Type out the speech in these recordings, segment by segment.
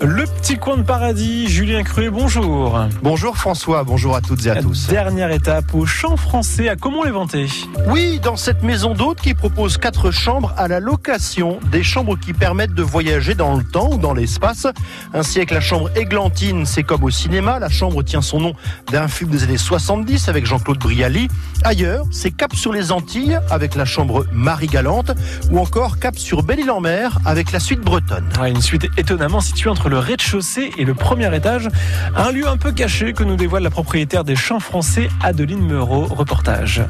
Le petit coin de paradis, Julien Cruet, bonjour. Bonjour François, bonjour à toutes et à tous. Dernière étape au champ français à comment les vanter Oui, dans cette maison d'hôte qui propose quatre chambres à la location, des chambres qui permettent de voyager dans le temps ou dans l'espace. Ainsi avec la chambre Églantine, c'est comme au cinéma, la chambre tient son nom d'un film des années 70 avec Jean-Claude Brialy. Ailleurs, c'est Cap sur les Antilles avec la chambre Marie Galante ou encore Cap sur Belle-Île-en-Mer avec la suite bretonne. une suite étonnamment située entre le rez-de-chaussée et le premier étage. Un lieu un peu caché que nous dévoile la propriétaire des champs français, Adeline Meurot. Reportage.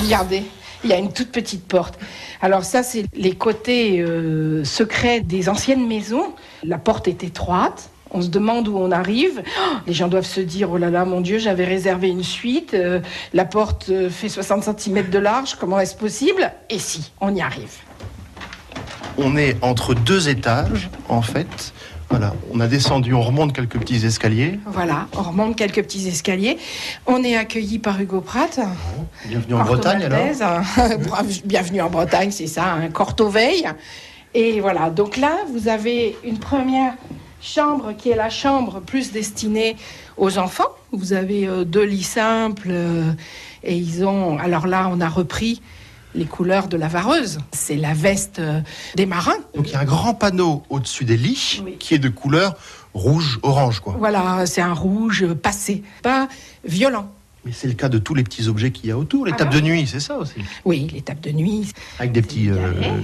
Regardez, il y a une toute petite porte. Alors ça, c'est les côtés euh, secrets des anciennes maisons. La porte est étroite. On se demande où on arrive. Oh, les gens doivent se dire, oh là là, mon Dieu, j'avais réservé une suite. Euh, la porte euh, fait 60 cm de large. Comment est-ce possible? Et si, on y arrive. On est entre deux étages, en fait. Voilà, on a descendu, on remonte quelques petits escaliers. Voilà, on remonte quelques petits escaliers. On est accueilli par Hugo Pratt. Bienvenue en Bretagne alors. Bienvenue en Bretagne, c'est ça, un Cortoveille. Et voilà, donc là, vous avez une première chambre qui est la chambre plus destinée aux enfants. Vous avez euh, deux lits simples euh, et ils ont. Alors là, on a repris les couleurs de la vareuse. C'est la veste euh, des marins. Donc il y a un grand panneau au-dessus des lits qui est de couleur rouge-orange, quoi. Voilà, c'est un rouge passé, pas violent. Mais c'est le cas de tous les petits objets qu'il y a autour. Les ah tables de nuit, c'est ça aussi Oui, tables de nuit. Avec des petits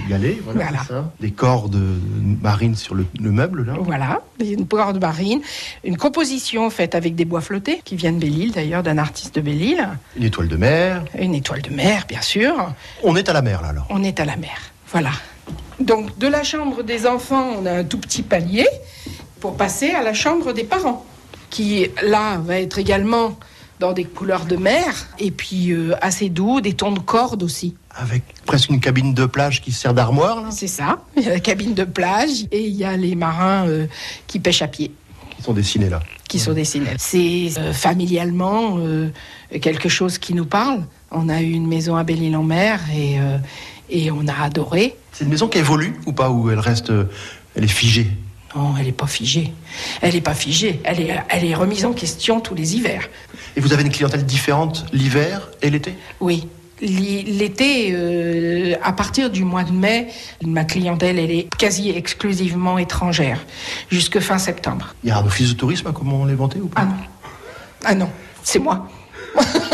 galets, euh, voilà, Ça. des cordes marines sur le, meuble, là. Voilà, une corde marine. Une composition faite avec des bois flottés, qui viennent de Belle-Île d'ailleurs, d'un artiste de Belle-Île. Une étoile de mer. Une étoile de mer, bien sûr. On est à la mer, là, alors On est à la mer, voilà. Donc, de la chambre des enfants, on a un tout petit palier pour passer à la chambre des parents, qui, là, va être également dans des couleurs de mer, et puis euh, assez doux, des tons de corde aussi. Avec presque une cabine de plage qui sert d'armoire, C'est ça, il y a la cabine de plage, et il y a les marins euh, qui pêchent à pied. Qui sont dessinés là. Qui sont dessinés. C'est euh, familialement quelque chose qui nous parle. On a eu une maison à Belle-Île-en-Mer, et, et on a adoré. C'est une maison qui évolue ou pas, ou elle reste... elle est figée? Non, elle n'est pas figée. Elle n'est pas figée. Elle est, elle est remise en question tous les hivers. Et vous avez une clientèle différente l'hiver et l'été? Oui. L'été, euh, à partir du mois de mai, ma clientèle, elle est quasi exclusivement étrangère, jusque fin septembre. Il y a un office de tourisme à comment les vanter ou pas? Ah non. Ah non, c'est moi.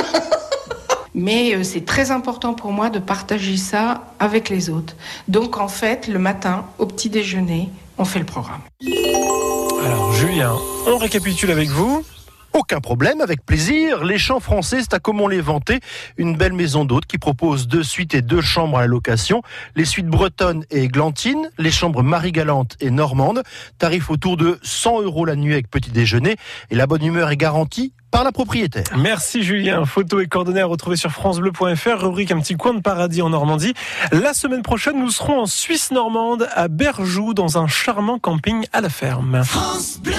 Mais euh, c'est très important pour moi de partager ça avec les autres. Donc en fait, le matin, au petit déjeuner, on fait le programme. Alors Julien, on récapitule avec vous. Aucun problème, avec plaisir. Les champs français, c'est à comment les vanter. Une belle maison d'hôtes qui propose deux suites et deux chambres à la location. Les suites bretonnes et églantines, les chambres marie-galante et normande. Tarif autour de 100 euros la nuit avec petit déjeuner. Et la bonne humeur est garantie par la propriétaire. Merci Julien. Photos et coordonnées à retrouver sur francebleu.fr, rubrique un petit coin de paradis en Normandie. La semaine prochaine, nous serons en Suisse normande, à Berjoux, dans un charmant camping à la ferme. France Bleu